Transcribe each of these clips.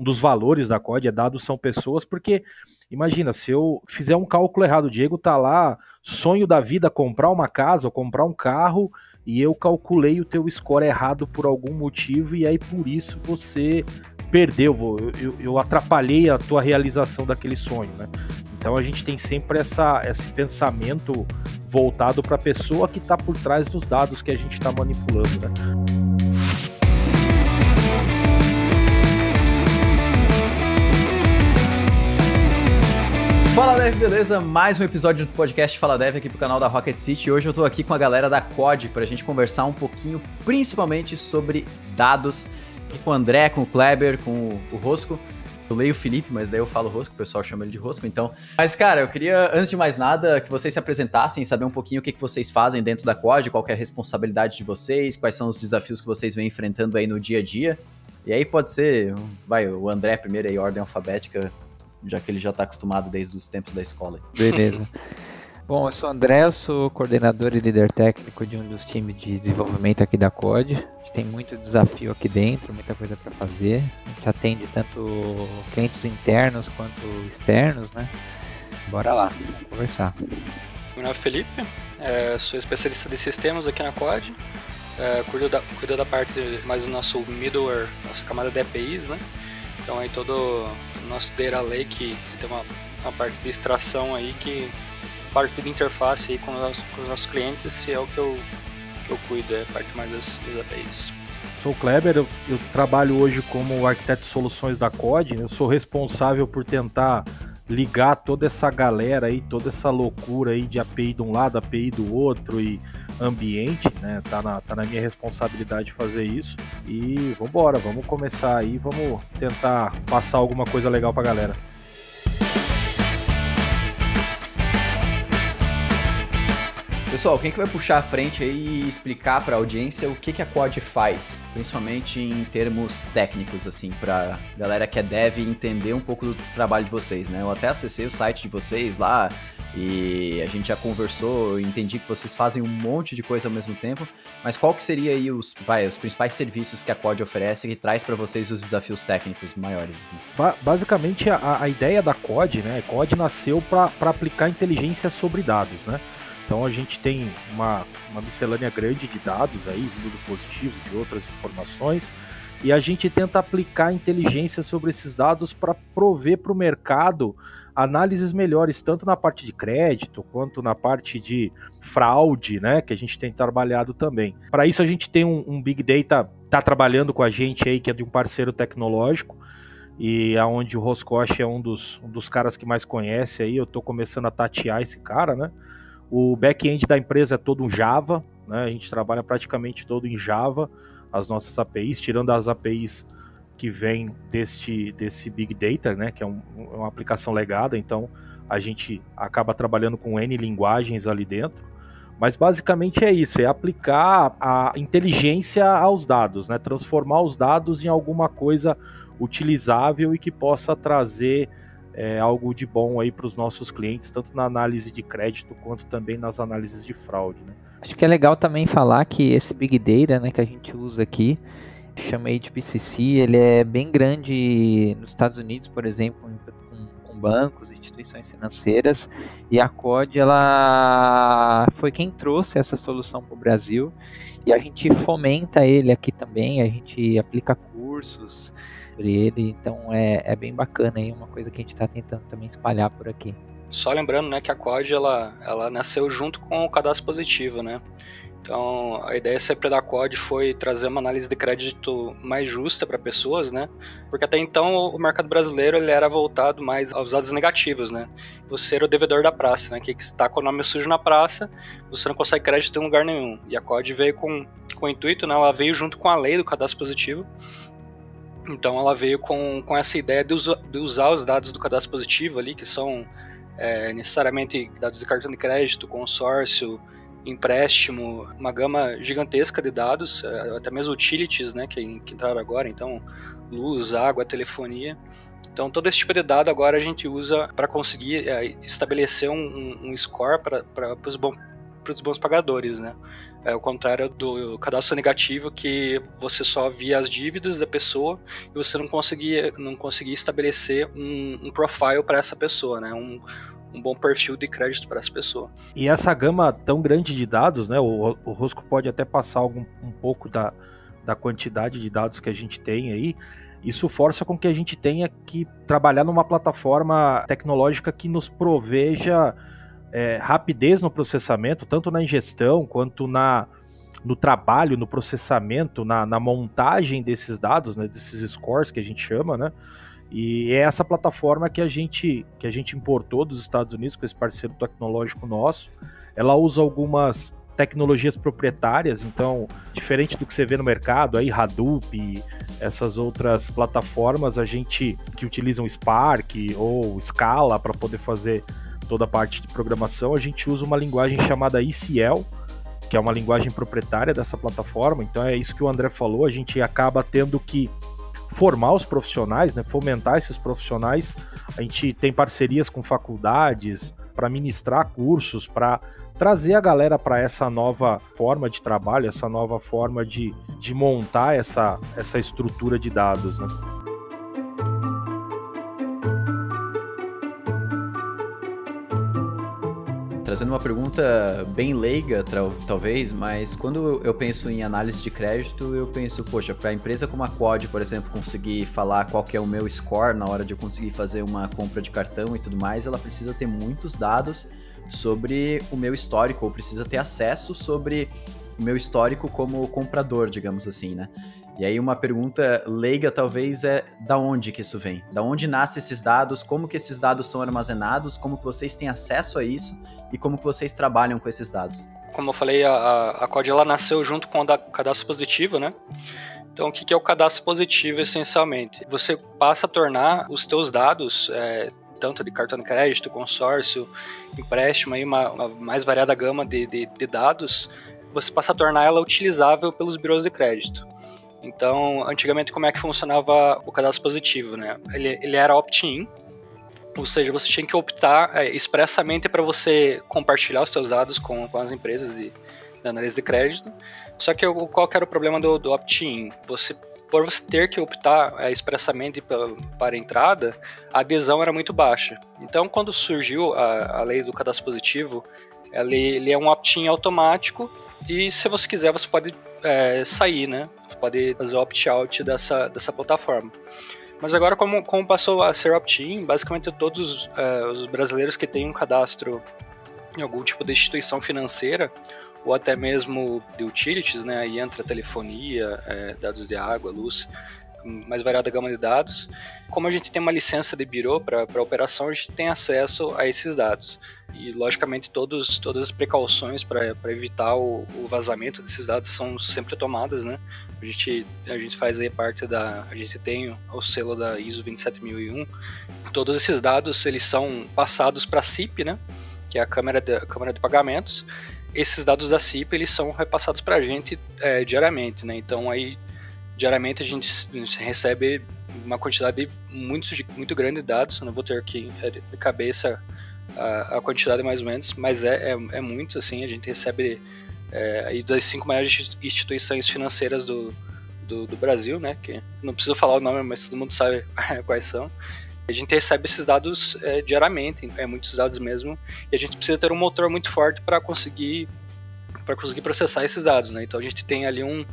um dos valores da COD é dados são pessoas, porque imagina, se eu fizer um cálculo errado, o Diego tá lá, sonho da vida, comprar uma casa ou comprar um carro, e eu calculei o teu score errado por algum motivo, e aí por isso você perdeu, eu, eu, eu atrapalhei a tua realização daquele sonho, né? Então a gente tem sempre essa, esse pensamento voltado para a pessoa que está por trás dos dados que a gente está manipulando. Né? Fala Dev, beleza? Mais um episódio do podcast Fala Dev aqui pro canal da Rocket City. Hoje eu tô aqui com a galera da COD pra gente conversar um pouquinho, principalmente sobre dados, aqui com o André, com o Kleber, com o Rosco. Eu leio o Felipe, mas daí eu falo Rosco, o pessoal chama ele de Rosco, então. Mas, cara, eu queria, antes de mais nada, que vocês se apresentassem, saber um pouquinho o que, que vocês fazem dentro da Quad, qual é a responsabilidade de vocês, quais são os desafios que vocês vêm enfrentando aí no dia a dia. E aí pode ser, vai, o André primeiro aí, ordem alfabética, já que ele já tá acostumado desde os tempos da escola. Beleza. Bom, eu sou o André, eu sou coordenador e líder técnico de um dos times de desenvolvimento aqui da COD. A gente tem muito desafio aqui dentro, muita coisa para fazer. A gente atende tanto clientes internos quanto externos, né? Bora lá, vamos conversar. Meu nome é Felipe, é, sou especialista de sistemas aqui na COD. É, cuido, da, cuido da parte mais do nosso middleware, nossa camada de APIs, né? Então aí todo o nosso Data Lake tem uma, uma parte de extração aí que parte de interface aí com os, com os nossos clientes é o que eu, que eu cuido, é a parte mais das APIs. Sou o Kleber, eu, eu, trabalho hoje como arquiteto de soluções da COD, né? eu sou responsável por tentar ligar toda essa galera aí, toda essa loucura aí de API de um lado, API do outro e ambiente, né? Tá na, tá na minha responsabilidade fazer isso. E vambora, vamos começar aí, vamos tentar passar alguma coisa legal pra galera. Pessoal, quem que vai puxar a frente aí e explicar para a audiência o que, que a Quad faz, principalmente em termos técnicos, assim, para galera que é dev entender um pouco do trabalho de vocês, né? Eu até acessei o site de vocês lá e a gente já conversou, entendi que vocês fazem um monte de coisa ao mesmo tempo, mas qual que seria aí os, vai, os principais serviços que a Quad oferece e traz para vocês os desafios técnicos maiores? Assim? Ba basicamente, a, a ideia da Quad, né? Quad nasceu para aplicar inteligência sobre dados, né? Então a gente tem uma, uma miscelânea grande de dados aí, vindo do positivo, de outras informações, e a gente tenta aplicar inteligência sobre esses dados para prover para o mercado análises melhores, tanto na parte de crédito quanto na parte de fraude, né? Que a gente tem trabalhado também. Para isso, a gente tem um, um Big Data, tá trabalhando com a gente aí, que é de um parceiro tecnológico e aonde o Roscoche é um dos, um dos caras que mais conhece aí, eu estou começando a tatear esse cara, né? O back-end da empresa é todo um Java, né? A gente trabalha praticamente todo em Java, as nossas APIs, tirando as APIs que vêm deste, desse Big Data, né? Que é um, uma aplicação legada, então a gente acaba trabalhando com N linguagens ali dentro. Mas basicamente é isso, é aplicar a inteligência aos dados, né? Transformar os dados em alguma coisa utilizável e que possa trazer é, algo de bom aí para os nossos clientes, tanto na análise de crédito quanto também nas análises de fraude. Né? Acho que é legal também falar que esse Big Data né, que a gente usa aqui, chama HPCC, ele é bem grande nos Estados Unidos, por exemplo, com, com bancos, instituições financeiras, e a COD ela foi quem trouxe essa solução para o Brasil, e a gente fomenta ele aqui também, a gente aplica cursos, sobre ele, então é, é bem bacana aí, uma coisa que a gente está tentando também espalhar por aqui. Só lembrando, né, que a COD ela, ela nasceu junto com o cadastro positivo, né? Então, a ideia sempre da COD foi trazer uma análise de crédito mais justa para pessoas, né? Porque até então o mercado brasileiro ele era voltado mais aos dados negativos, né? Você era o devedor da praça, né? Que está com o nome sujo na praça, você não consegue crédito em lugar nenhum. E a COD veio com, com o intuito, né? Ela veio junto com a lei do cadastro positivo então ela veio com, com essa ideia de, usa, de usar os dados do cadastro positivo ali, que são é, necessariamente dados de cartão de crédito, consórcio, empréstimo, uma gama gigantesca de dados, é, até mesmo utilities, né, que, que entraram agora, então luz, água, telefonia. Então todo esse tipo de dado agora a gente usa para conseguir é, estabelecer um, um, score para os bons pagadores, né? É o contrário do cadastro negativo que você só via as dívidas da pessoa e você não conseguia, não conseguia estabelecer um, um profile para essa pessoa, né? Um, um bom perfil de crédito para essa pessoa. E essa gama tão grande de dados, né? O, o Rosco pode até passar algum, um pouco da, da quantidade de dados que a gente tem aí. Isso força com que a gente tenha que trabalhar numa plataforma tecnológica que nos proveja é, rapidez no processamento, tanto na ingestão quanto na, no trabalho, no processamento, na, na montagem desses dados, né, desses scores que a gente chama, né? E é essa plataforma que a gente que a gente importou dos Estados Unidos com esse parceiro tecnológico nosso. Ela usa algumas tecnologias proprietárias, então, diferente do que você vê no mercado, aí Hadoop, essas outras plataformas, a gente que utilizam Spark ou Scala para poder fazer toda a parte de programação, a gente usa uma linguagem chamada ECL, que é uma linguagem proprietária dessa plataforma. Então é isso que o André falou, a gente acaba tendo que formar os profissionais, né, fomentar esses profissionais. A gente tem parcerias com faculdades para ministrar cursos, para trazer a galera para essa nova forma de trabalho, essa nova forma de, de montar essa, essa estrutura de dados. Né? Trazendo uma pergunta bem leiga, talvez, mas quando eu penso em análise de crédito, eu penso, poxa, para a empresa como a Quad, por exemplo, conseguir falar qual que é o meu score na hora de eu conseguir fazer uma compra de cartão e tudo mais, ela precisa ter muitos dados sobre o meu histórico, ou precisa ter acesso sobre o meu histórico como comprador, digamos assim, né? E aí uma pergunta leiga talvez é da onde que isso vem? Da onde nascem esses dados? Como que esses dados são armazenados? Como que vocês têm acesso a isso? E como que vocês trabalham com esses dados? Como eu falei, a, a COD ela nasceu junto com o cadastro positivo, né? Então, o que é o cadastro positivo, essencialmente? Você passa a tornar os teus dados, é, tanto de cartão de crédito, consórcio, empréstimo, aí uma, uma mais variada gama de, de, de dados, você passa a tornar ela utilizável pelos birôs de crédito. Então, antigamente, como é que funcionava o cadastro positivo, né? Ele, ele era opt-in, ou seja, você tinha que optar é, expressamente para você compartilhar os seus dados com, com as empresas de, de análise de crédito. Só que qual que era o problema do, do opt-in? Você, por você ter que optar é, expressamente para, para a entrada, a adesão era muito baixa. Então, quando surgiu a, a lei do cadastro positivo, ele, ele é um opt-in automático e se você quiser, você pode é, sair, né? Você pode fazer opt-out dessa, dessa plataforma. Mas agora, como, como passou a ser opt-in, basicamente todos é, os brasileiros que têm um cadastro em algum tipo de instituição financeira, ou até mesmo de utilities, né? Aí entra telefonia, é, dados de água, luz, mais variada gama de dados. Como a gente tem uma licença de birô para operação, a gente tem acesso a esses dados. E, logicamente, todos, todas as precauções para evitar o, o, vazamento desses dados são sempre tomadas, né? A gente, a gente faz aí parte da... A gente tem o selo da ISO 27001. Todos esses dados, eles são passados para a CIP, né? Que é a Câmara de, a Câmara de Pagamentos. Esses dados da CIP, eles são repassados para a gente é, diariamente, né? Então, aí diariamente a gente, recebe uma quantidade muito, muito grande de dados, não vou ter aqui de cabeça a, a quantidade mais ou menos, mas é, é, é muito, assim, a gente recebe é, aí das cinco maiores instituições financeiras do, do, do, Brasil, né, que não preciso falar o nome, mas todo mundo sabe quais são. A gente recebe esses dados é, diariamente, é muitos dados mesmo, e a gente precisa ter um motor muito forte para conseguir para conseguir processar esses dados, né? Então a gente tem ali um,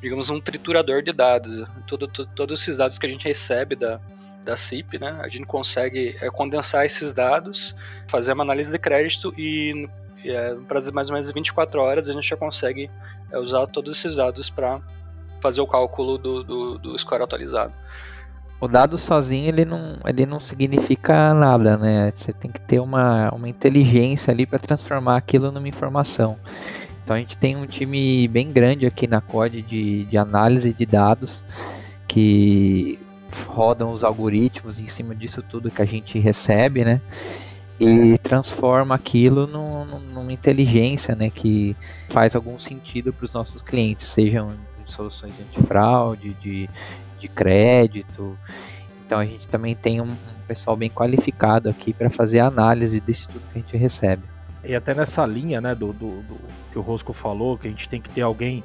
digamos, um triturador de dados. Todo, todo, todos esses dados que a gente recebe da, da CIP, né, a gente consegue é, condensar esses dados, fazer uma análise de crédito e, é, de mais ou menos 24 horas a gente já consegue é, usar todos esses dados para fazer o cálculo do, do, do, score atualizado. O dado sozinho ele não, ele não significa nada, né? Você tem que ter uma, uma inteligência ali para transformar aquilo numa informação. Então a gente tem um time bem grande aqui na COD de, de análise de dados que rodam os algoritmos em cima disso tudo que a gente recebe, né? E transforma aquilo num, numa inteligência, né? Que faz algum sentido para os nossos clientes, sejam soluções de antifraude, de, de crédito. Então a gente também tem um, um pessoal bem qualificado aqui para fazer a análise disso tudo que a gente recebe. E até nessa linha, né, do, do, do que o Rosco falou, que a gente tem que ter alguém,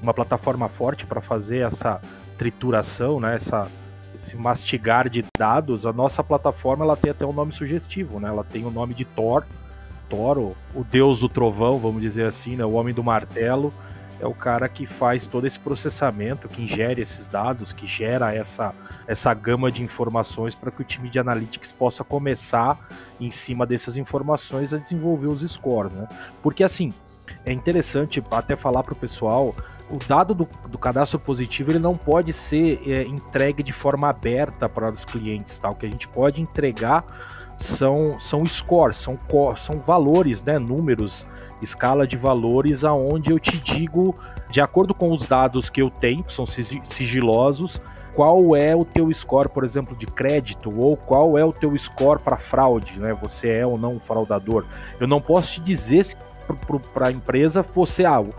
uma plataforma forte para fazer essa trituração, né, essa, esse mastigar de dados, a nossa plataforma ela tem até um nome sugestivo, né? Ela tem o nome de Thor, Thor, o, o deus do trovão, vamos dizer assim, né? O homem do martelo é o cara que faz todo esse processamento, que ingere esses dados, que gera essa, essa gama de informações para que o time de analytics possa começar, em cima dessas informações, a desenvolver os scores, né? Porque assim, é interessante até falar para o pessoal o dado do, do, cadastro positivo ele não pode ser é, entregue de forma aberta para os clientes. Tá? O que a gente pode entregar são, são scores, são, são valores, né, números, escala de valores aonde eu te digo, de acordo com os dados que eu tenho, que são sigilosos, qual é o teu score, por exemplo, de crédito, ou qual é o teu score para fraude, né? Você é ou não um fraudador. Eu não posso te dizer para a empresa você, ah, o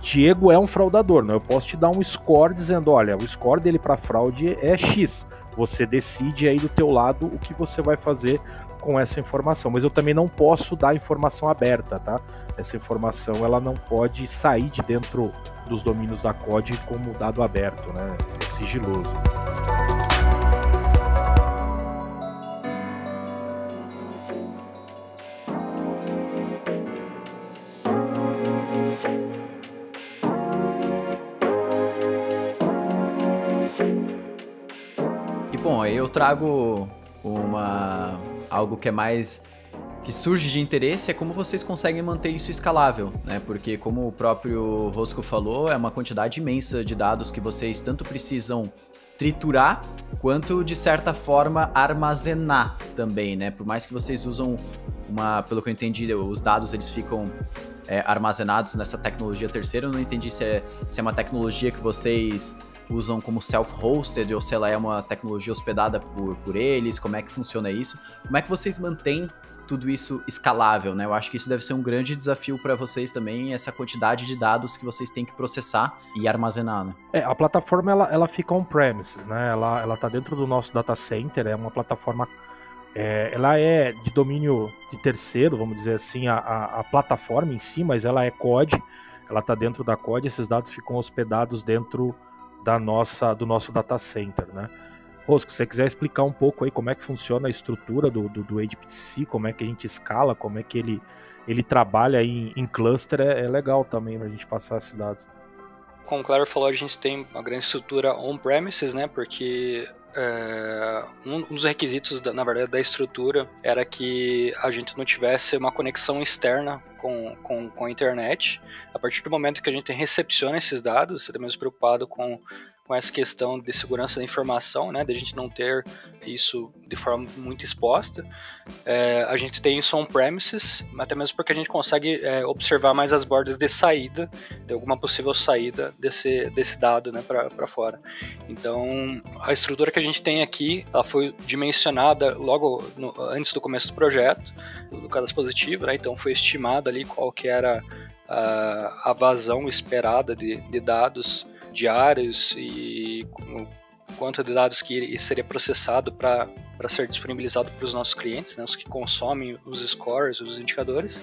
Diego é um fraudador, não? Eu posso te dar um score dizendo, olha, o score dele para fraude é X. Você decide aí do teu lado o que você vai fazer com essa informação, mas eu também não posso dar informação aberta, tá? Essa informação ela não pode sair de dentro dos domínios da COD como dado aberto, né? É sigiloso. Trago uma algo que é mais que surge de interesse é como vocês conseguem manter isso escalável, né? Porque como o próprio Rosco falou, é uma quantidade imensa de dados que vocês tanto precisam triturar quanto de certa forma armazenar também, né? Por mais que vocês usam uma, pelo que eu entendi, os dados eles ficam é, armazenados nessa tecnologia terceira. Eu não entendi se é, se é uma tecnologia que vocês usam como self-hosted ou se ela é uma tecnologia hospedada por, por eles, como é que funciona isso? Como é que vocês mantêm tudo isso escalável, né? Eu acho que isso deve ser um grande desafio para vocês também, essa quantidade de dados que vocês têm que processar e armazenar, né? É, a plataforma ela, ela fica on-premises, né? Ela, ela tá dentro do nosso data center, é uma plataforma é, ela é de domínio de terceiro, vamos dizer assim, a, a, a, plataforma em si, mas ela é COD, ela está dentro da COD, esses dados ficam hospedados dentro da nossa, do nosso data center, né? Rosco, se você quiser explicar um pouco aí como é que funciona a estrutura do, do, do HPC, como é que a gente escala, como é que ele, ele trabalha em, em cluster, é, é legal também para a gente passar esses dados. Como o Claro falou, a gente tem uma grande estrutura on-premises, né? Porque é, um, dos requisitos, da, na verdade, da estrutura era que a gente não tivesse uma conexão externa com, com, com a internet. A partir do momento que a gente recepciona esses dados, você está mesmo preocupado com com essa questão de segurança da informação, né, de a gente não ter isso de forma muito exposta. É, a gente tem isso on-premises, até mesmo porque a gente consegue é, observar mais as bordas de saída, de alguma possível saída desse, desse dado né, para fora. Então, a estrutura que a gente tem aqui, ela foi dimensionada logo no, antes do começo do projeto, do cadastro positivo, né, então foi estimada ali qual que era a, a vazão esperada de, de dados diários e quanto de dados que seria processado para ser disponibilizado para os nossos clientes, né, os que consomem os scores, os indicadores.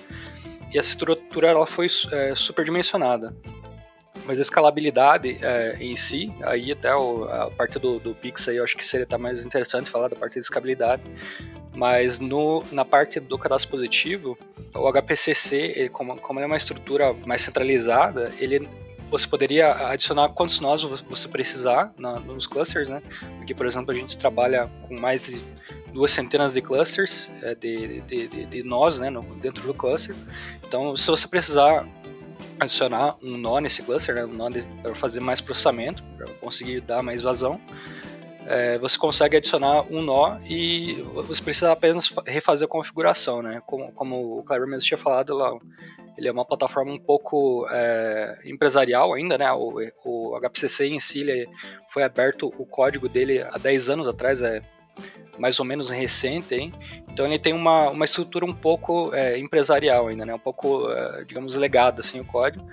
E essa estrutura ela foi é, superdimensionada. Mas a escalabilidade é, em si, aí até o, a parte do, do Pix aí eu acho que seria até mais interessante falar da parte de escalabilidade. Mas no, na parte do cadastro positivo, o HPCC, ele, como, como é uma estrutura mais centralizada, ele você poderia adicionar quantos nós você precisar na, nos clusters, né? Porque, por exemplo, a gente trabalha com mais de duas centenas de clusters é, de, de, de, de, nós né, no, dentro do cluster. Então, se você precisar adicionar um nó nesse cluster, né, um nó para fazer mais processamento, para conseguir dar mais vazão, é, você consegue adicionar um nó e você precisa apenas refazer a configuração, né? Como, como o Kleber mesmo tinha falado lá, ele é uma plataforma um pouco é, empresarial ainda, né? O, o HPCC em si foi aberto o código dele há 10 anos atrás, é mais ou menos recente, hein? Então ele tem uma, uma estrutura um pouco é, empresarial ainda, né? Um pouco, é, digamos, legada assim o código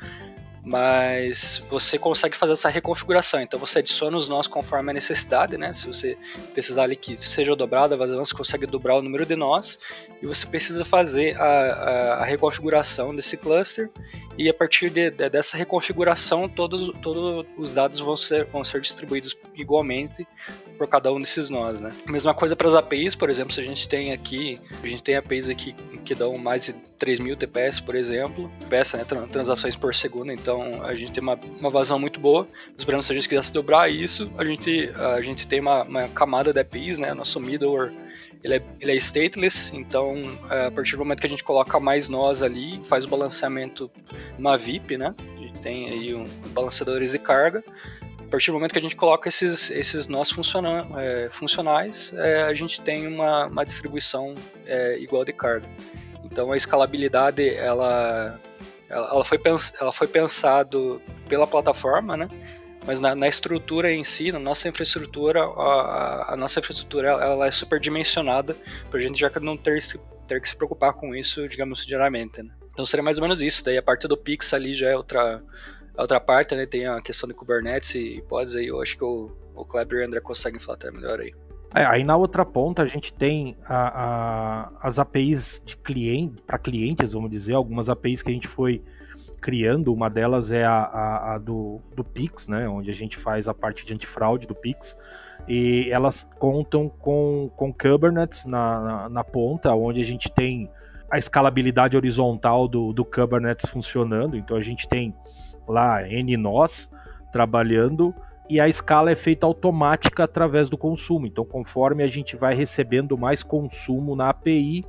mas você consegue fazer essa reconfiguração. Então você adiciona os nós conforme a necessidade, né? Se você precisar ali que seja dobrado a vazão, você consegue dobrar o número de nós e você precisa fazer a, a, a reconfiguração desse cluster e a partir de, de, dessa reconfiguração todos, todos os dados vão ser, vão ser distribuídos igualmente por cada um desses nós, né? Mesma coisa para as APIs, por exemplo, se a gente tem aqui, a gente tem APIs aqui que dão mais de 3.000 TPS, por exemplo, TPS, né, transações por segundo, então a gente tem uma, uma vazão muito boa. Mas, por exemplo, se a gente quisesse dobrar isso, a gente, a gente tem uma, uma camada de APIs, né, nosso middleware ele é, ele é stateless, então é, a partir do momento que a gente coloca mais nós ali, faz o balanceamento numa VIP, né? A gente tem aí um, balanceadores de carga. A partir do momento que a gente coloca esses, esses nós funciona, é, funcionais, é, a gente tem uma, uma distribuição é, igual de carga. Então a escalabilidade ela, ela, ela, foi, pens, ela foi pensado pela plataforma, né? mas na, na, estrutura em si, na nossa infraestrutura, a, a nossa infraestrutura ela é superdimensionada para a gente já não ter, ter que se preocupar com isso, digamos, diariamente. Né? Então seria mais ou menos isso. Daí a parte do Pix ali já é outra, é outra parte, né? Tem a questão de Kubernetes e pods aí, eu acho que o, o Kleber e o André conseguem falar até melhor aí. É, aí na outra ponta a gente tem a, a, as APIs de cliente, para clientes, vamos dizer, algumas APIs que a gente foi criando. Uma delas é a, a, do, do Pix, né, onde a gente faz a parte de antifraude do Pix. E elas contam com, com Kubernetes na, na, na ponta, onde a gente tem a escalabilidade horizontal do, do Kubernetes funcionando. Então a gente tem lá N nós trabalhando e a escala é feita automática através do consumo. Então, conforme a gente vai recebendo mais consumo na API,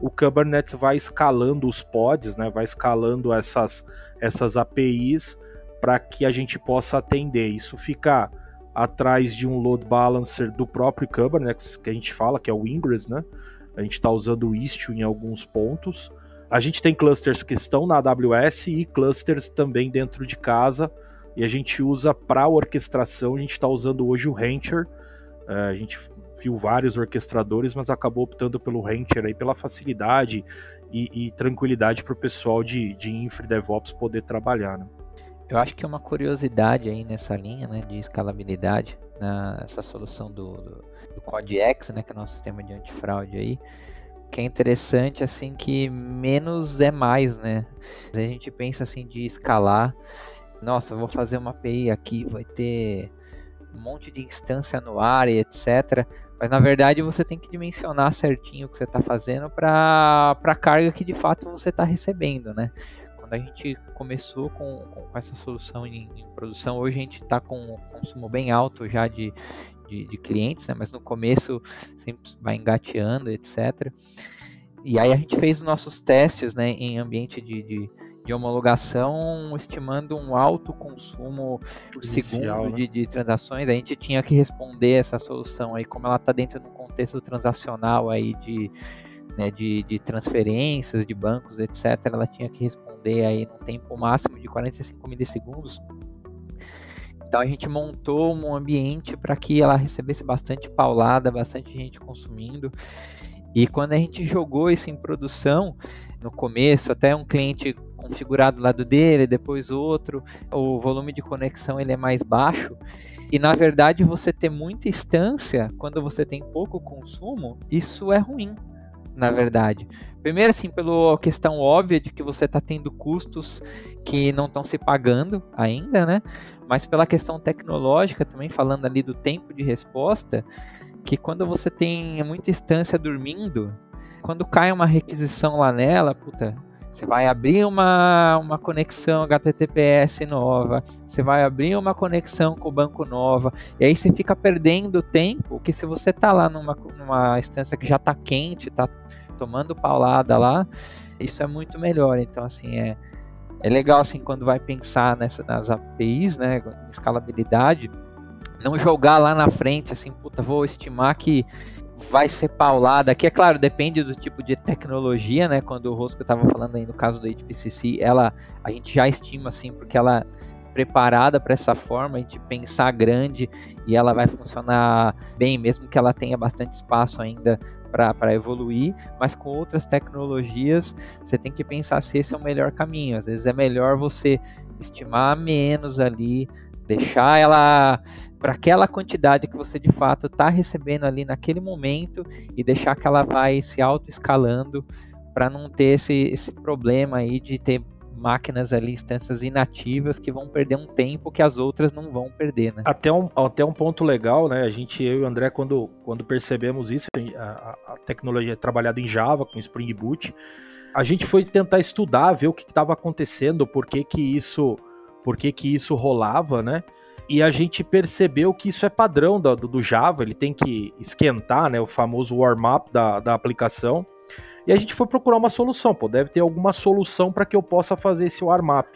o Kubernetes vai escalando os pods, né, vai escalando essas, essas APIs para que a gente possa atender. Isso fica atrás de um load balancer do próprio Kubernetes, que a gente fala, que é o Ingress, né? A gente está usando o Istio em alguns pontos. A gente tem clusters que estão na AWS e clusters também dentro de casa. E a gente usa para orquestração, a gente está usando hoje o Rancher. Uh, a gente viu vários orquestradores, mas acabou optando pelo Rancher aí pela facilidade e, e tranquilidade para o pessoal de, de infra DevOps poder trabalhar. Né? Eu acho que é uma curiosidade aí nessa linha né, de escalabilidade, nessa solução do, do, do CodeX, né, que é o nosso sistema de antifraude aí, que é interessante assim que menos é mais, né? A gente pensa assim de escalar, nossa, vou fazer uma API aqui, vai ter um monte de instância no ar e etc. Mas na verdade você tem que dimensionar certinho o que você está fazendo para a carga que de fato você está recebendo, né? Quando a gente começou com, com essa solução em, em, produção, hoje a gente está com um consumo bem alto já de, de, de, clientes, né? Mas no começo sempre vai engateando, etc. E aí a gente fez os nossos testes né, em ambiente de, de de homologação estimando um alto consumo por segundo né? de, de, transações, a gente tinha que responder essa solução aí, como ela está dentro de um contexto transacional aí de, né, de, de, transferências de bancos, etc., ela tinha que responder aí no tempo máximo de 45 milissegundos. Então a gente montou um ambiente para que ela recebesse bastante paulada, bastante gente consumindo. E quando a gente jogou isso em produção, no começo, até um cliente configurado do lado dele, depois outro, o volume de conexão ele é mais baixo. E na verdade, você ter muita instância quando você tem pouco consumo, isso é ruim, na verdade. Primeiro, assim, pela questão óbvia de que você está tendo custos que não estão se pagando ainda, né? Mas pela questão tecnológica também, falando ali do tempo de resposta, que quando você tem muita instância dormindo, quando cai uma requisição lá nela, puta, você vai abrir uma, uma conexão HTTPS nova, você vai abrir uma conexão com o banco nova, e aí você fica perdendo tempo, que se você tá lá numa, numa instância que já tá quente, tá tomando paulada lá, isso é muito melhor. Então, assim, é, é legal, assim, quando vai pensar nessa, nas APIs, né, escalabilidade, não jogar lá na frente, assim, puta, vou estimar que vai ser paulada. Aqui, é claro, depende do tipo de tecnologia, né? Quando o Rosco estava falando aí no caso do HPCC, ela, a gente já estima assim, porque ela preparada para essa forma, gente pensar grande e ela vai funcionar bem, mesmo que ela tenha bastante espaço ainda para evoluir, mas com outras tecnologias você tem que pensar se esse é o melhor caminho. Às vezes é melhor você estimar menos ali, deixar ela para aquela quantidade que você de fato está recebendo ali naquele momento e deixar que ela vai se auto-escalando para não ter esse, esse problema aí de ter máquinas ali, instâncias inativas que vão perder um tempo que as outras não vão perder, né? Até um, até um ponto legal, né? A gente, eu e o André, quando, quando percebemos isso, a, a tecnologia é trabalhada em Java, com Spring Boot, a gente foi tentar estudar, ver o que estava acontecendo, por que que isso, por que que isso rolava, né? E a gente percebeu que isso é padrão do, do Java, ele tem que esquentar, né, o famoso warm-up da, da aplicação. E a gente foi procurar uma solução, pô, deve ter alguma solução para que eu possa fazer esse warm-up.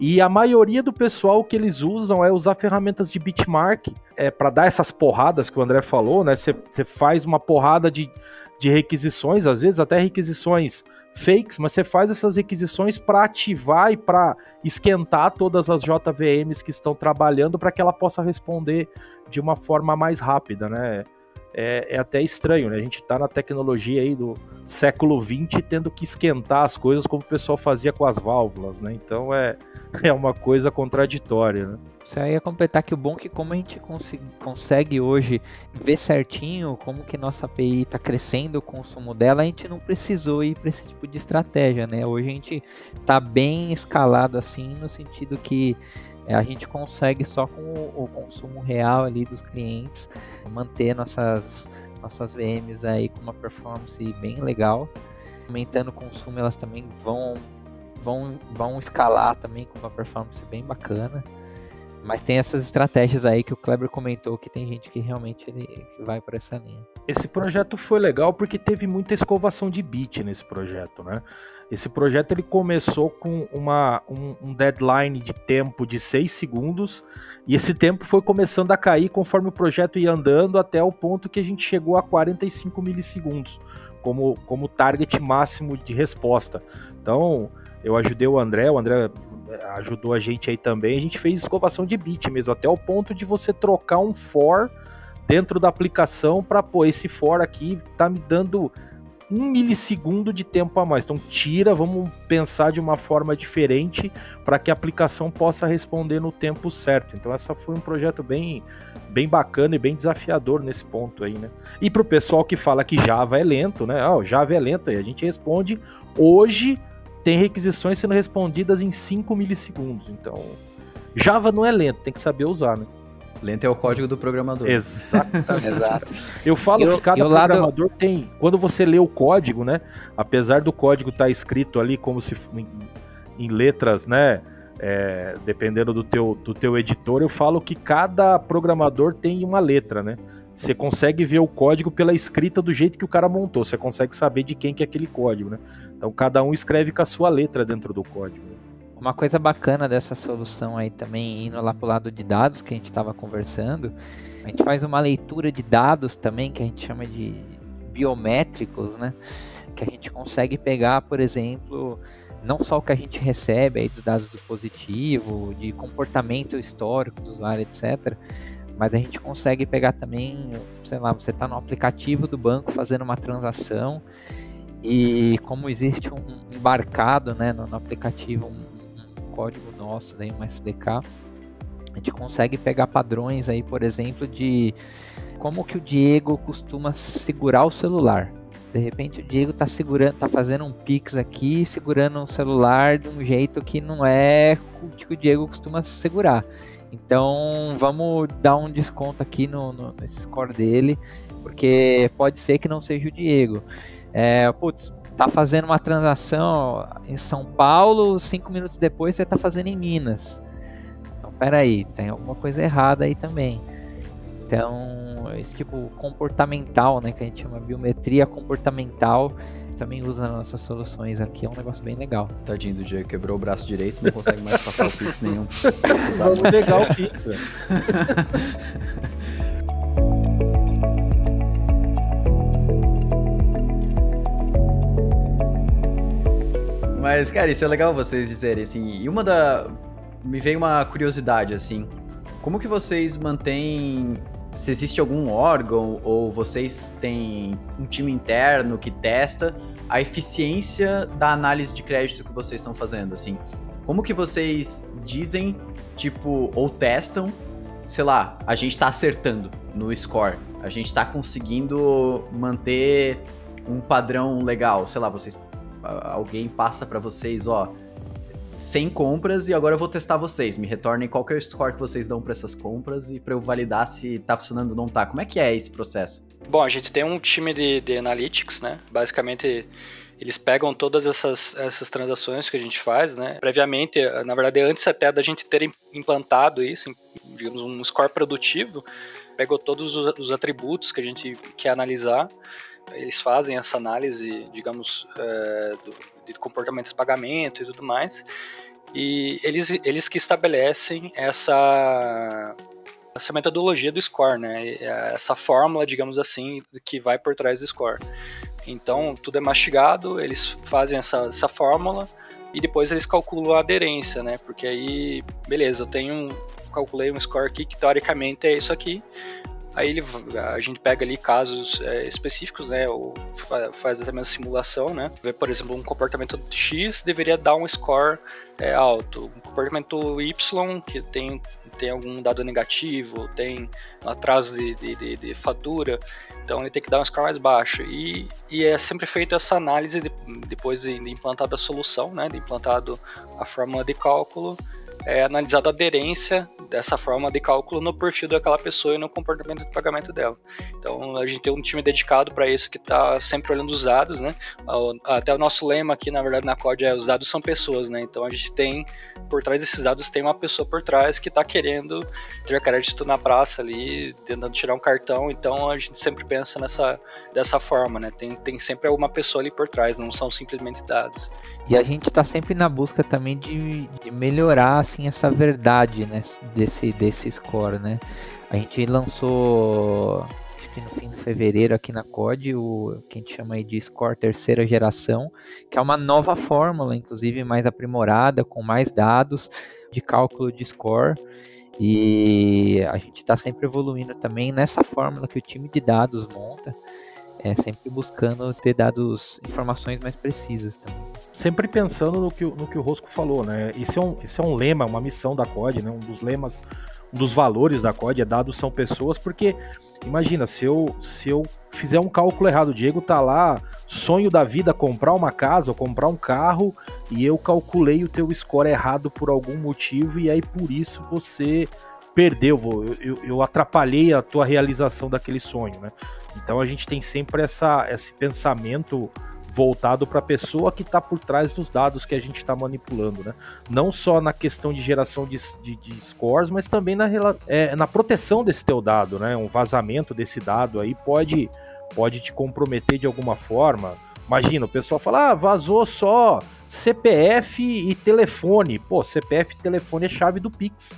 E a maioria do pessoal que eles usam é usar ferramentas de bitmark é, para dar essas porradas que o André falou, né? Você faz uma porrada de, de requisições, às vezes até requisições fakes, mas você faz essas requisições para ativar e para esquentar todas as JVMs que estão trabalhando para que ela possa responder de uma forma mais rápida, né? É, é até estranho, né? A gente está na tecnologia aí do século XX tendo que esquentar as coisas como o pessoal fazia com as válvulas, né? Então é, é uma coisa contraditória, né? Isso aí ia completar que o bom é que como a gente cons consegue hoje ver certinho como que nossa API está crescendo o consumo dela, a gente não precisou ir para esse tipo de estratégia, né? Hoje a gente está bem escalado assim, no sentido que é, a gente consegue só com o, o, consumo real ali dos clientes manter nossas, nossas VMs aí com uma performance bem legal. Aumentando o consumo, elas também vão, vão, vão escalar também com uma performance bem bacana. Mas tem essas estratégias aí que o Kleber comentou que tem gente que realmente ele, vai por essa linha. Esse projeto foi legal porque teve muita escovação de bit nesse projeto, né? Esse projeto ele começou com uma, um, um deadline de tempo de 6 segundos e esse tempo foi começando a cair conforme o projeto ia andando até o ponto que a gente chegou a 45 milissegundos como, como target máximo de resposta. Então, eu ajudei o André, o André ajudou a gente aí também. A gente fez escovação de bit mesmo, até o ponto de você trocar um for dentro da aplicação para pô, esse for aqui tá me dando um milissegundo de tempo a mais. Então tira, vamos pensar de uma forma diferente para que a aplicação possa responder no tempo certo. Então essa foi um projeto bem bem bacana e bem desafiador nesse ponto aí, né? E para o pessoal que fala que Java é lento, né? Oh, Java é lento, aí a gente responde hoje tem requisições sendo respondidas em 5 milissegundos. Então, Java não é lento, tem que saber usar, né? Lento é o código do programador. Exatamente. Exato. Eu falo eu, que cada programador lado... tem. Quando você lê o código, né? Apesar do código estar tá escrito ali como se em, em letras, né? É, dependendo do teu, do teu editor, eu falo que cada programador tem uma letra, né? Você consegue ver o código pela escrita do jeito que o cara montou. Você consegue saber de quem que é aquele código, né? Então cada um escreve com a sua letra dentro do código. Uma coisa bacana dessa solução aí também, indo lá pro lado de dados que a gente estava conversando, a gente faz uma leitura de dados também, que a gente chama de biométricos, né? Que a gente consegue pegar, por exemplo, não só o que a gente recebe aí dos dados do positivo, de comportamento histórico do usuário, etc., mas a gente consegue pegar também, sei lá, você está no aplicativo do banco fazendo uma transação e como existe um embarcado né, no, no aplicativo, um, um, código nosso, daí, um SDK, a gente consegue pegar padrões aí, por exemplo, de como que o Diego costuma segurar o celular. De repente o Diego está segurando, tá fazendo um pix aqui, segurando o celular de um jeito que não é o que o Diego costuma segurar. Então vamos dar um desconto aqui no, no, nesse score dele, porque pode ser que não seja o Diego. É, putz, tá fazendo uma transação em São Paulo, cinco minutos depois você tá fazendo em Minas. Então peraí, tem alguma coisa errada aí também. Então, esse tipo comportamental, né, que a gente chama biometria comportamental, também usa nas nossas soluções aqui, é um negócio bem legal. Tadinho do Diego, quebrou o braço direito, não consegue mais passar o Pix nenhum. Vamos pegar o Pix, velho. Mas, cara, isso é legal vocês dizerem, assim. E uma da. Me veio uma curiosidade, assim. Como que vocês mantêm se existe algum órgão ou vocês têm um time interno que testa a eficiência da análise de crédito que vocês estão fazendo, assim. Como que vocês dizem, tipo, ou testam, sei lá, a gente tá acertando no score, a gente tá conseguindo manter um padrão legal, sei lá, vocês alguém passa para vocês, ó, 100 compras e agora eu vou testar vocês. Me retornem qual que é o score que vocês dão para essas compras e para eu validar se tá funcionando ou não tá. Como é que é esse processo? Bom, a gente tem um time de, de analytics, né? Basicamente eles pegam todas essas, essas transações que a gente faz, né? Previamente, na verdade, antes até da gente ter implantado isso, digamos, um score produtivo, pegou todos os atributos que a gente quer analisar, eles fazem essa análise, digamos, é, do, de comportamento de pagamento e tudo mais, e eles, eles que estabelecem essa essa metodologia do score, né? Essa fórmula, digamos assim, que vai por trás do score. Então, tudo é mastigado, eles fazem essa, essa fórmula e depois eles calculam a aderência, né? Porque aí, beleza, eu tenho calculei um score aqui que teoricamente é isso aqui. Aí ele, a gente pega ali casos é, específicos, né? Ou faz essa mesma simulação, né? Vê, por exemplo, um comportamento X deveria dar um score é, alto. Um comportamento Y que tem, tem algum dado negativo, tem um atraso de, de, de, de fatura, então ele tem que dar um score mais baixo. E, e é sempre feita essa análise de, depois de, de implantado a solução, né? De implantado a fórmula de cálculo é, analisada a aderência dessa forma de cálculo no perfil daquela pessoa e no comportamento de pagamento dela. Então a gente tem um time dedicado para isso que está sempre olhando os dados, né? Até o nosso lema aqui, na verdade, na COD é os dados são pessoas, né? Então a gente tem por trás desses dados tem uma pessoa por trás que está querendo ter crédito na praça ali, tentando tirar um cartão. Então a gente sempre pensa nessa dessa forma, né? Tem, tem sempre alguma pessoa ali por trás, não são simplesmente dados. E a gente está sempre na busca também de, de melhorar assim essa verdade, né, desse desse score, né? A gente lançou no fim de fevereiro aqui na COD o que a gente chama de score terceira geração, que é uma nova fórmula, inclusive mais aprimorada, com mais dados de cálculo de score. E a gente está sempre evoluindo também nessa fórmula que o time de dados monta é sempre buscando ter dados, informações mais precisas também. Sempre pensando no que, no que o Rosco falou, né? Isso é, um, isso é um lema, uma missão da COD, né? Um dos lemas, um dos valores da COD é dados são pessoas, porque imagina, se eu, se eu fizer um cálculo errado, o Diego tá lá, sonho da vida, comprar uma casa ou comprar um carro, e eu calculei o teu score errado por algum motivo, e aí por isso você perdeu, eu, eu, atrapalhei a tua realização daquele sonho, né? Então a gente tem sempre essa, esse pensamento voltado para a pessoa que está por trás dos dados que a gente está manipulando, né? Não só na questão de geração de, de, de scores, mas também na, é, na proteção desse teu dado, né? Um vazamento desse dado aí pode, pode te comprometer de alguma forma. Imagina, o pessoal fala, ah, vazou só CPF e telefone. Pô, CPF e telefone é chave do Pix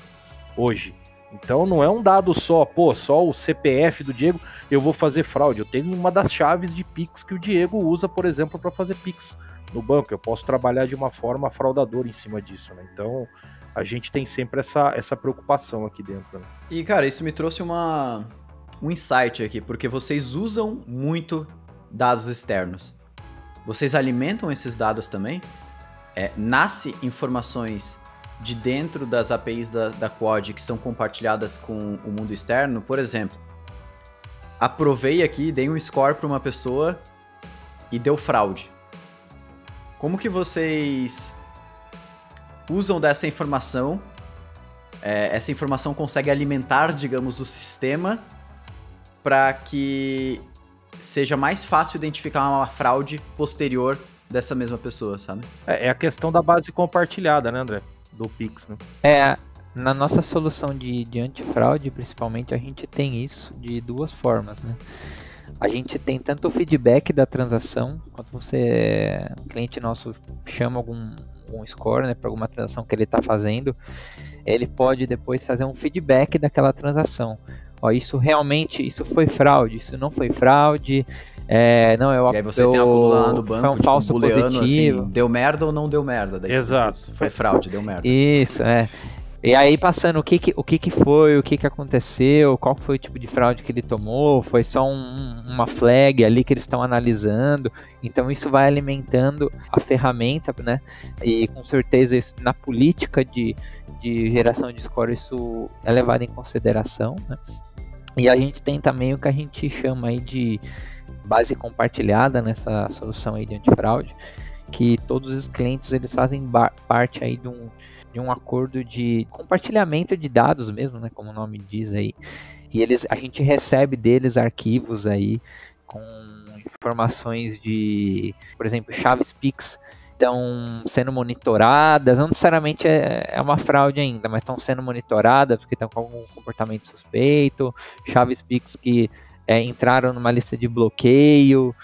hoje. Então não é um dado só, pô, só o CPF do Diego, eu vou fazer fraude. Eu tenho uma das chaves de Pix que o Diego usa, por exemplo, para fazer Pix no banco. Eu posso trabalhar de uma forma fraudadora em cima disso, né? Então a gente tem sempre essa, essa preocupação aqui dentro. Né? E cara, isso me trouxe uma, um insight aqui, porque vocês usam muito dados externos. Vocês alimentam esses dados também? É, nasce informações de dentro das APIs da, da Quad que são compartilhadas com o mundo externo, por exemplo, aprovei aqui, dei um score para uma pessoa e deu fraude. Como que vocês usam dessa informação? É, essa informação consegue alimentar, digamos, o sistema para que seja mais fácil identificar uma fraude posterior dessa mesma pessoa, sabe? É, é a questão da base compartilhada, né, André? Do Pix, né? É, na nossa solução de, de antifraude, principalmente, a gente tem isso de duas formas, né? A gente tem tanto o feedback da transação, quanto você, um cliente nosso chama algum, algum score, né, para alguma transação que ele está fazendo, ele pode depois fazer um feedback daquela transação. Ó, isso realmente, isso foi fraude, isso não foi fraude, é, não, eu E aí vocês têm acumulado no banco, foi um tipo, falso booleano, positivo. Assim, deu merda ou não deu merda? Daí, Exato. Foi fraude, deu merda. Isso, é. E aí passando o que que, o que, que foi, o que, que aconteceu, qual foi o tipo de fraude que ele tomou, foi só um, uma flag ali que eles estão analisando. Então isso vai alimentando a ferramenta, né? E com certeza isso, na política de, de geração de score isso é levado em consideração, né? E a gente tem também o que a gente chama aí de base compartilhada nessa solução aí de antifraude, que todos os clientes eles fazem parte aí de um, de um acordo de compartilhamento de dados mesmo, né, como o nome diz aí. E eles, a gente recebe deles arquivos aí com informações de, por exemplo, chaves Pix estão sendo monitoradas, não necessariamente é, é uma fraude ainda, mas estão sendo monitoradas porque estão com algum comportamento suspeito, chaves Pix que é, entraram numa lista de bloqueio.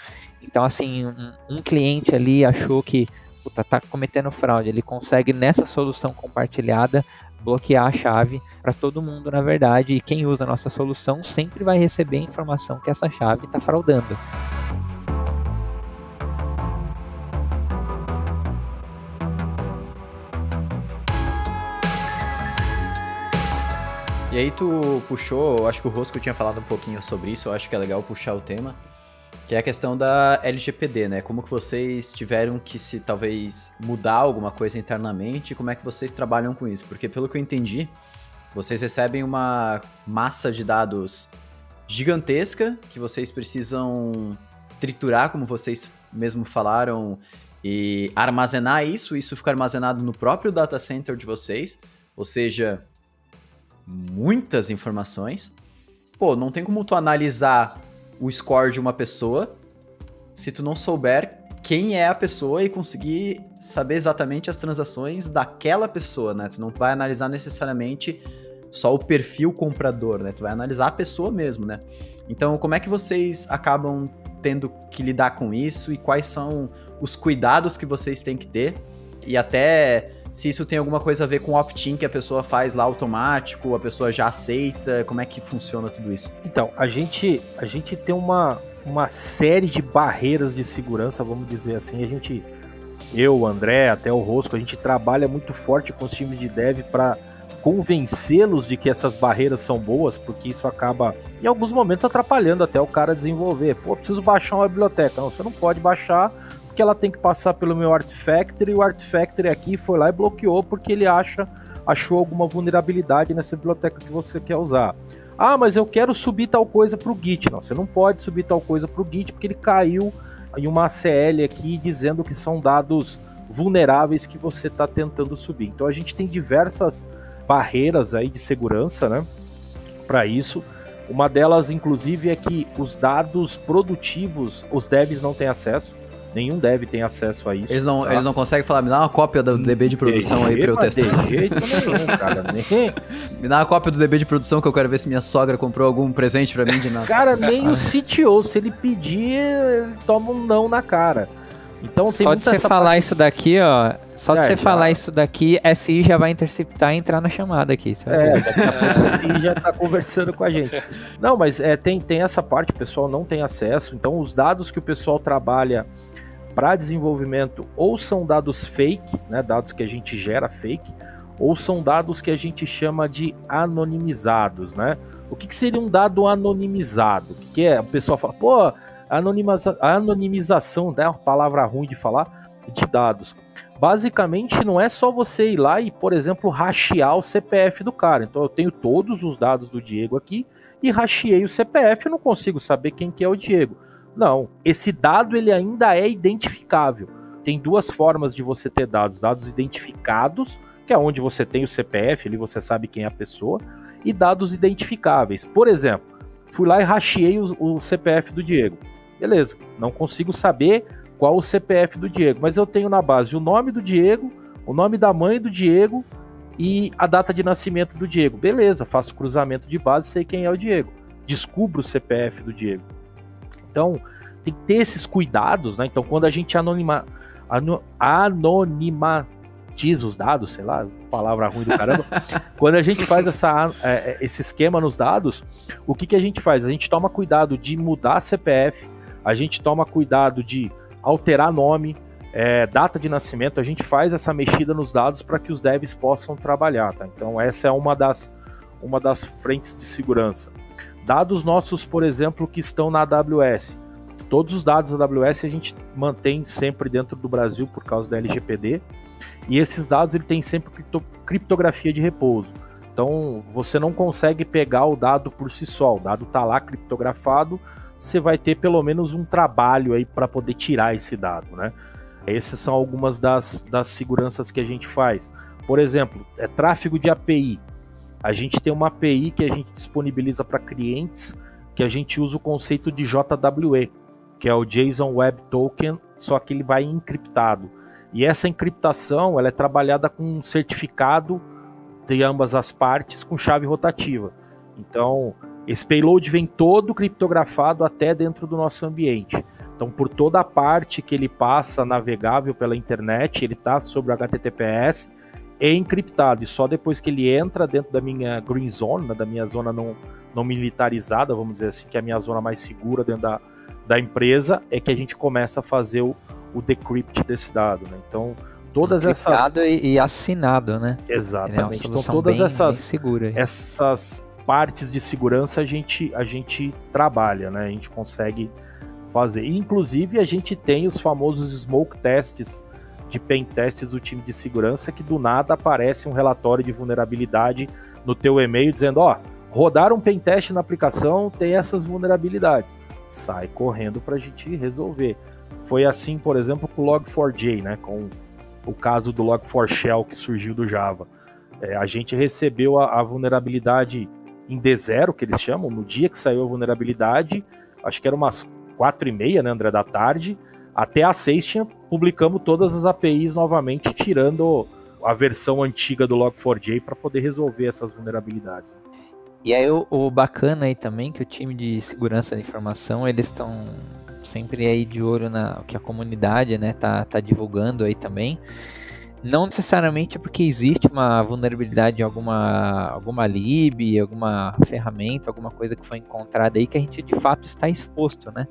Então, assim, um, um cliente ali achou que puta, tá cometendo fraude, ele consegue nessa solução compartilhada bloquear a chave para todo mundo, na verdade, e quem usa a nossa solução sempre vai receber a informação que essa chave está fraudando. E aí tu puxou, acho que o Rosco tinha falado um pouquinho sobre isso, eu acho que é legal puxar o tema, que é a questão da LGPD, né? Como que vocês tiveram que se talvez mudar alguma coisa internamente, como é que vocês trabalham com isso? Porque pelo que eu entendi, vocês recebem uma massa de dados gigantesca que vocês precisam triturar, como vocês mesmo falaram, e armazenar isso, isso fica armazenado no próprio data center de vocês, ou seja, muitas informações. Pô, não tem como tu analisar o score de uma pessoa se tu não souber quem é a pessoa e conseguir saber exatamente as transações daquela pessoa, né? Tu não vai analisar necessariamente só o perfil comprador, né? Tu vai analisar a pessoa mesmo, né? Então, como é que vocês acabam tendo que lidar com isso e quais são os cuidados que vocês têm que ter? E até se isso tem alguma coisa a ver com o opt-in que a pessoa faz lá automático, a pessoa já aceita, como é que funciona tudo isso? Então, a gente, a gente tem uma, uma série de barreiras de segurança, vamos dizer assim. A gente, eu, o André, até o Rosco, a gente trabalha muito forte com os times de dev para convencê-los de que essas barreiras são boas, porque isso acaba, em alguns momentos, atrapalhando até o cara desenvolver. Pô, preciso baixar uma biblioteca. Não, você não pode baixar porque ela tem que passar pelo meu Artifactory, e o Artifactory aqui foi lá e bloqueou porque ele acha achou alguma vulnerabilidade nessa biblioteca que você quer usar. Ah, mas eu quero subir tal coisa para o Git. Não, você não pode subir tal coisa para o Git porque ele caiu em uma ACL aqui dizendo que são dados vulneráveis que você está tentando subir. Então a gente tem diversas barreiras aí de segurança, né, para isso. Uma delas, inclusive, é que os dados produtivos, os devs não têm acesso. Nenhum dev tem acesso a isso. Eles não, tá? eles não conseguem falar, me dá uma cópia do DB de produção aí pra eu testar. De jeito nenhum, cara. Me dá uma cópia do DB de produção que eu quero ver se minha sogra comprou algum presente pra mim de nada. Cara, nem o CTO, se ele pedir, ele toma um não na cara. Então tem Só de você falar parte... isso daqui, ó. Só é, de você já... falar isso daqui, SI já vai interceptar e entrar na chamada aqui. É, daqui a pouco SI já tá conversando com a gente. Não, mas é, tem, tem essa parte, o pessoal não tem acesso. Então os dados que o pessoal trabalha para desenvolvimento ou são dados fake, né, dados que a gente gera fake, ou são dados que a gente chama de anonimizados, né? O que, que seria um dado anonimizado? O que, que é? O pessoal fala, pô, anonimiza anonimização, né? Uma palavra ruim de falar, de dados. Basicamente, não é só você ir lá e, por exemplo, rachear o CPF do cara. Então, eu tenho todos os dados do Diego aqui e racheei o CPF, eu não consigo saber quem que é o Diego. Não, esse dado ele ainda é identificável. Tem duas formas de você ter dados: dados identificados, que é onde você tem o CPF, ali você sabe quem é a pessoa, e dados identificáveis. Por exemplo, fui lá e racheei o, o CPF do Diego. Beleza, não consigo saber qual o CPF do Diego, mas eu tenho na base o nome do Diego, o nome da mãe do Diego e a data de nascimento do Diego. Beleza, faço cruzamento de base, sei quem é o Diego. Descubro o CPF do Diego. Então, tem que ter esses cuidados, né? Então, quando a gente anonima, anonimatiza os dados, sei lá, palavra ruim do caramba, quando a gente faz essa, é, é, esse esquema nos dados, o que, que a gente faz? A gente toma cuidado de mudar CPF, a gente toma cuidado de alterar nome, é, data de nascimento, a gente faz essa mexida nos dados para que os devs possam trabalhar, tá? Então essa é uma das, uma das frentes de segurança. Dados nossos, por exemplo, que estão na AWS. Todos os dados da AWS a gente mantém sempre dentro do Brasil por causa da LGPD. E esses dados ele tem sempre criptografia de repouso. Então você não consegue pegar o dado por si só. O dado está lá criptografado. Você vai ter pelo menos um trabalho aí para poder tirar esse dado, né? Essas são algumas das, das seguranças que a gente faz. Por exemplo, é tráfego de API. A gente tem uma API que a gente disponibiliza para clientes que a gente usa o conceito de JWE, que é o JSON Web Token, só que ele vai encriptado. E essa encriptação ela é trabalhada com um certificado de ambas as partes com chave rotativa. Então, esse payload vem todo criptografado até dentro do nosso ambiente. Então, por toda a parte que ele passa navegável pela internet, ele está sobre o HTTPS e encriptado. E só depois que ele entra dentro da minha green zone, né, da minha zona não, não militarizada, vamos dizer assim, que é a minha zona mais segura dentro da, da empresa, é que a gente começa a fazer o, o decrypt desse dado. Né? Então, todas essas. E, e assinado, né? Exatamente. É então, todas bem, essas, bem essas partes de segurança a gente, a gente trabalha, né? A gente consegue fazer. inclusive, a gente tem os famosos smoke tests de pen tests do time de segurança que do nada aparece um relatório de vulnerabilidade no teu e-mail dizendo, ó, oh, rodaram um pen test na aplicação, tem essas vulnerabilidades. Sai correndo para a gente resolver. Foi assim, por exemplo, com o Log4j, né, com o caso do Log4Shell que surgiu do Java. É, a gente recebeu a, a vulnerabilidade em D0, que eles chamam, no dia que saiu a vulnerabilidade, acho que era umas quatro e meia, né, André, da tarde, até às seis tinha, publicamos todas as APIs novamente, tirando a versão antiga do Log4j para poder resolver essas vulnerabilidades. E aí o, o, bacana aí também que o time de segurança da informação, eles estão sempre aí de olho na que a comunidade, né, tá, tá divulgando aí também. Não necessariamente porque existe uma vulnerabilidade em alguma, alguma lib, alguma ferramenta, alguma coisa que foi encontrada aí que a gente de fato está exposto, né?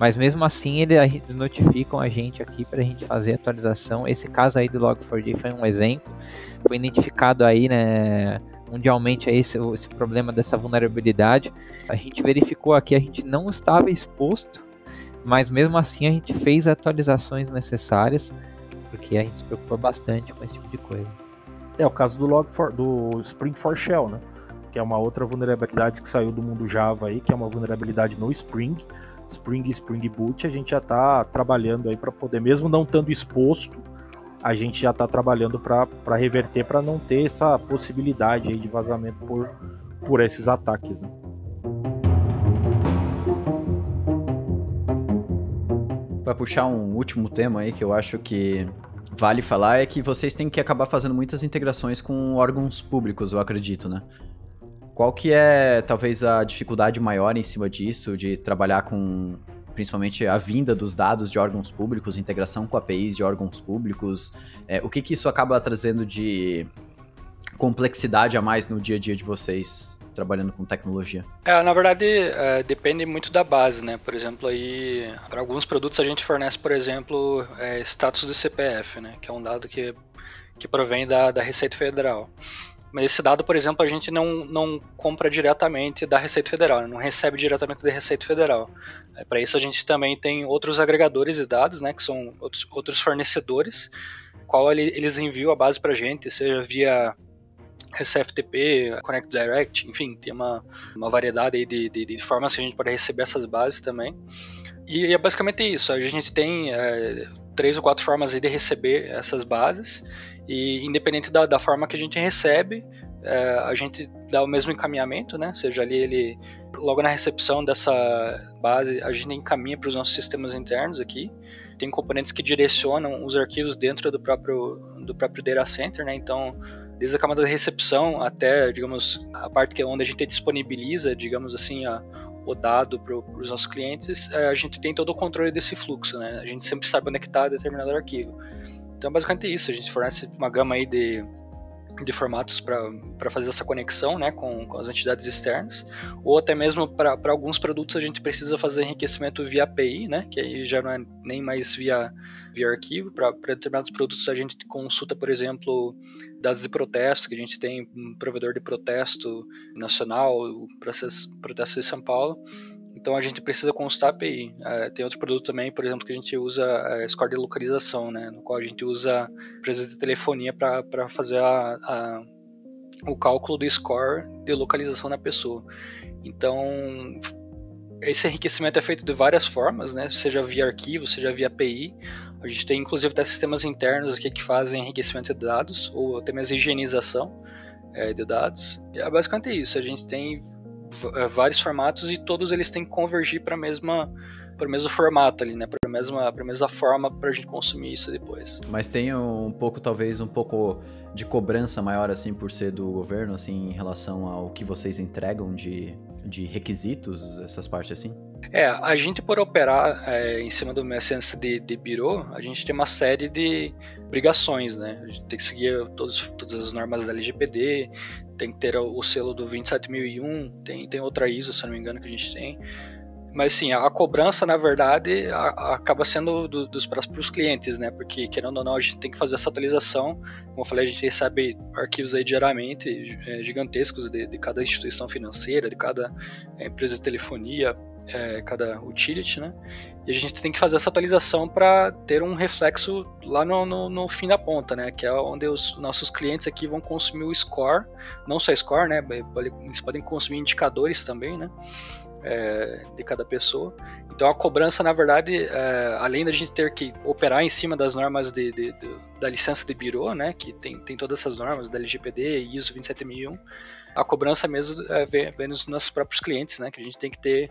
Mas mesmo assim eles notificam a gente aqui para a gente fazer a atualização. Esse caso aí do Log4j foi um exemplo. Foi identificado aí, né, mundialmente aí esse, esse problema dessa vulnerabilidade. A gente verificou aqui, a gente não estava exposto, mas mesmo assim a gente fez atualizações necessárias porque a gente se preocupa bastante com esse tipo de coisa. É o caso do log for, do Spring for Shell, né? Que é uma outra vulnerabilidade que saiu do mundo Java aí, que é uma vulnerabilidade no Spring. Spring Spring Boot, a gente já está trabalhando aí para poder, mesmo não estando exposto, a gente já está trabalhando para reverter, para não ter essa possibilidade aí de vazamento por, por esses ataques. Né? Para puxar um último tema aí que eu acho que vale falar é que vocês têm que acabar fazendo muitas integrações com órgãos públicos, eu acredito, né? Qual que é talvez a dificuldade maior em cima disso, de trabalhar com principalmente a vinda dos dados de órgãos públicos, integração com APIs de órgãos públicos? É, o que, que isso acaba trazendo de complexidade a mais no dia a dia de vocês? trabalhando com tecnologia? É, na verdade, é, depende muito da base, né? Por exemplo, aí para alguns produtos a gente fornece, por exemplo, é, status de CPF, né? Que é um dado que, que provém da, da Receita Federal. Mas esse dado, por exemplo, a gente não, não compra diretamente da Receita Federal, não recebe diretamente da Receita Federal. É, para isso a gente também tem outros agregadores de dados, né, que são outros, outros fornecedores, qual eles enviam a base para a gente, seja via RCFTP, Connect Direct, enfim, tem uma, uma variedade de, de, de, formas que a gente pode receber essas bases também. E, e é basicamente isso, a gente tem é, três ou quatro formas de receber essas bases, e independente da, da forma que a gente recebe, é, a gente dá o mesmo encaminhamento, né? seja, ali ele logo na recepção dessa base, a gente encaminha para os nossos sistemas internos aqui. Tem componentes que direcionam os arquivos dentro do próprio do próprio data center, né? Então desde a camada de recepção até, digamos, a parte que é onde a gente disponibiliza, digamos assim, a, o dado para os nossos clientes, é, a gente tem todo o controle desse fluxo, né? A gente sempre sabe onde é está determinado arquivo. Então, basicamente é isso. A gente fornece uma gama aí de de formatos para fazer essa conexão né, com, com as entidades externas, ou até mesmo para alguns produtos a gente precisa fazer enriquecimento via API, né, que aí já não é nem mais via, via arquivo. Para determinados produtos a gente consulta, por exemplo, dados de protesto, que a gente tem um provedor de protesto nacional, o processo protesto de São Paulo, então a gente precisa constar API. É, tem outro produto também, por exemplo, que a gente usa é, score de localização, né, no qual a gente usa empresas de telefonia para fazer a, a, o cálculo do score de localização da pessoa. Então esse enriquecimento é feito de várias formas, né, seja via arquivo, seja via API. A gente tem inclusive até sistemas internos aqui que fazem enriquecimento de dados ou até mesmo higienização é, de dados. E é basicamente isso. A gente tem vários formatos e todos eles têm que convergir para a mesma para o mesmo formato ali, né? Para a mesma, pra mesma forma para a gente consumir isso depois. Mas tem um pouco, talvez, um pouco de cobrança maior, assim, por ser do governo, assim, em relação ao que vocês entregam de, de requisitos, essas partes assim? É, a gente por operar é, em cima do licença de, de Biro, a gente tem uma série de obrigações, né? A gente tem que seguir todos, todas as normas da LGPD, tem que ter o selo do 27001, tem, tem outra ISO, se não me engano, que a gente tem. Mas sim, a, cobrança, na verdade, a, acaba sendo do, dos próprios clientes, né? Porque, querendo ou não, a gente tem que fazer essa atualização. Como eu falei, a gente recebe arquivos aí diariamente é, gigantescos de, de, cada instituição financeira, de cada é, empresa de telefonia, é, cada utility, né? E a gente tem que fazer essa atualização para ter um reflexo lá no, no, no, fim da ponta, né? Que é onde os nossos clientes aqui vão consumir o score, não só score, né? Eles podem consumir indicadores também, né? É, de cada pessoa. Então a cobrança, na verdade, é, além da gente ter que operar em cima das normas de, de, de, da licença de Biro, né, que tem, tem todas essas normas da LGPD, ISO 27001, a cobrança mesmo é, vem, vem nos nossos próprios clientes, né, que a gente tem que ter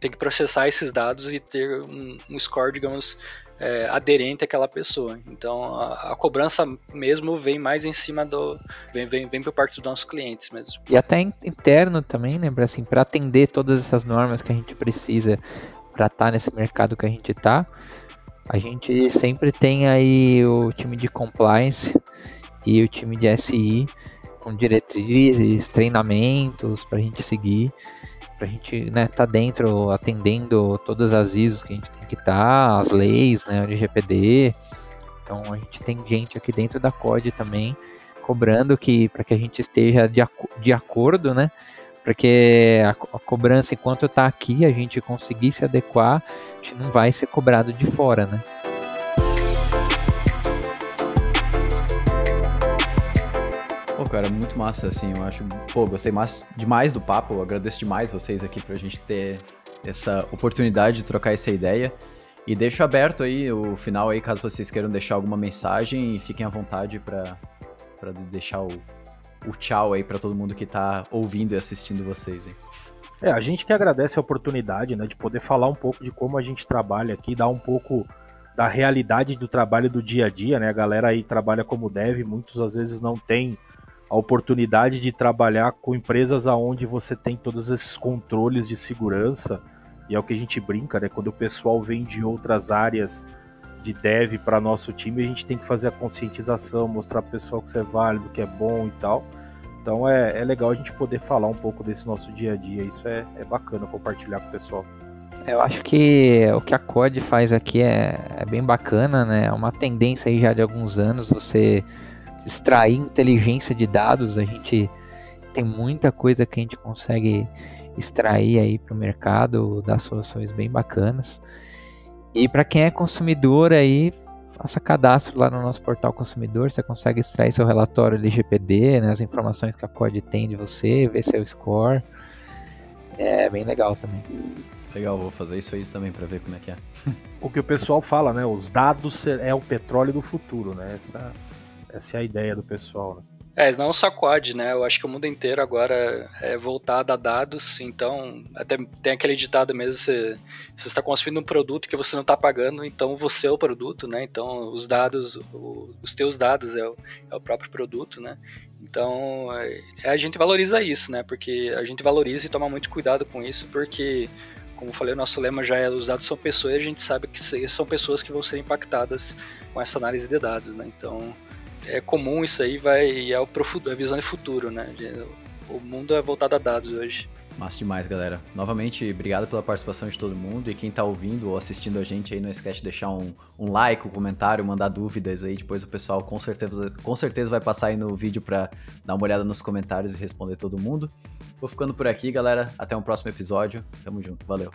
tem que processar esses dados e ter um, um score, digamos, é, aderente àquela pessoa. Então a, a, cobrança mesmo vem mais em cima do. vem, vem, vem por parte dos nossos clientes mesmo. E até interno também, né, assim, para atender todas essas normas que a gente precisa para estar tá nesse mercado que a gente está, a gente sempre tem aí o time de compliance e o time de SI com diretrizes, treinamentos para a gente seguir pra gente né, tá dentro, atendendo todas as ISOs que a gente tem que estar, tá, as leis, né, o GPD. Então a gente tem gente aqui dentro da COD também cobrando que para que a gente esteja de, de acordo, né? Porque a, a cobrança enquanto está aqui, a gente conseguir se adequar, a gente não vai ser cobrado de fora, né? Pô, cara, muito massa, assim, eu acho. Pô, gostei mais, demais do papo, eu agradeço demais vocês aqui pra gente ter essa oportunidade de trocar essa ideia. E deixo aberto aí o final aí, caso vocês queiram deixar alguma mensagem e fiquem à vontade para deixar o, o tchau aí para todo mundo que tá ouvindo e assistindo vocês aí. É, a gente que agradece a oportunidade, né, de poder falar um pouco de como a gente trabalha aqui, dar um pouco da realidade do trabalho do dia a dia, né? A galera aí trabalha como deve, muitos às vezes não tem a oportunidade de trabalhar com empresas aonde você tem todos esses controles de segurança e é o que a gente brinca, né? Quando o pessoal vem de outras áreas de dev para nosso time, a gente tem que fazer a conscientização, mostrar pro pessoal que isso é válido, que é bom e tal. Então é, é legal a gente poder falar um pouco desse nosso dia a dia. Isso é, é bacana compartilhar com o pessoal. Eu acho que o que a COD faz aqui é, é bem bacana, né? É uma tendência aí já de alguns anos você extrair inteligência de dados, a gente tem muita coisa que a gente consegue extrair aí para o mercado, dar soluções bem bacanas. E para quem é consumidor aí, faça cadastro lá no nosso portal consumidor, você consegue extrair seu relatório LGPD, né, as informações que a COD tem de você, ver seu score. É bem legal também. Legal, vou fazer isso aí também para ver como é que é. o que o pessoal fala, né? Os dados é o petróleo do futuro, né? Essa essa é a ideia do pessoal, né? É, não só COD, né? Eu acho que o mundo inteiro agora é voltado a dados, então até tem aquele ditado mesmo, se, se você está consumindo um produto que você não está pagando, então você é o produto, né? Então os dados, o, os teus dados é o, é o, próprio produto, né? Então é, a gente valoriza isso, né? Porque a gente valoriza e toma muito cuidado com isso, porque como eu falei, o nosso lema já é os dados são pessoas e a gente sabe que são pessoas que vão ser impactadas com essa análise de dados, né? Então é comum isso aí, vai é pro, a visão de futuro, né? O mundo é voltado a dados hoje. Massa demais, galera. Novamente, obrigado pela participação de todo mundo. E quem tá ouvindo ou assistindo a gente aí, não esquece de deixar um, um like, um comentário, mandar dúvidas aí. Depois o pessoal com certeza, com certeza vai passar aí no vídeo para dar uma olhada nos comentários e responder todo mundo. Vou ficando por aqui, galera. Até um próximo episódio. Tamo junto. Valeu.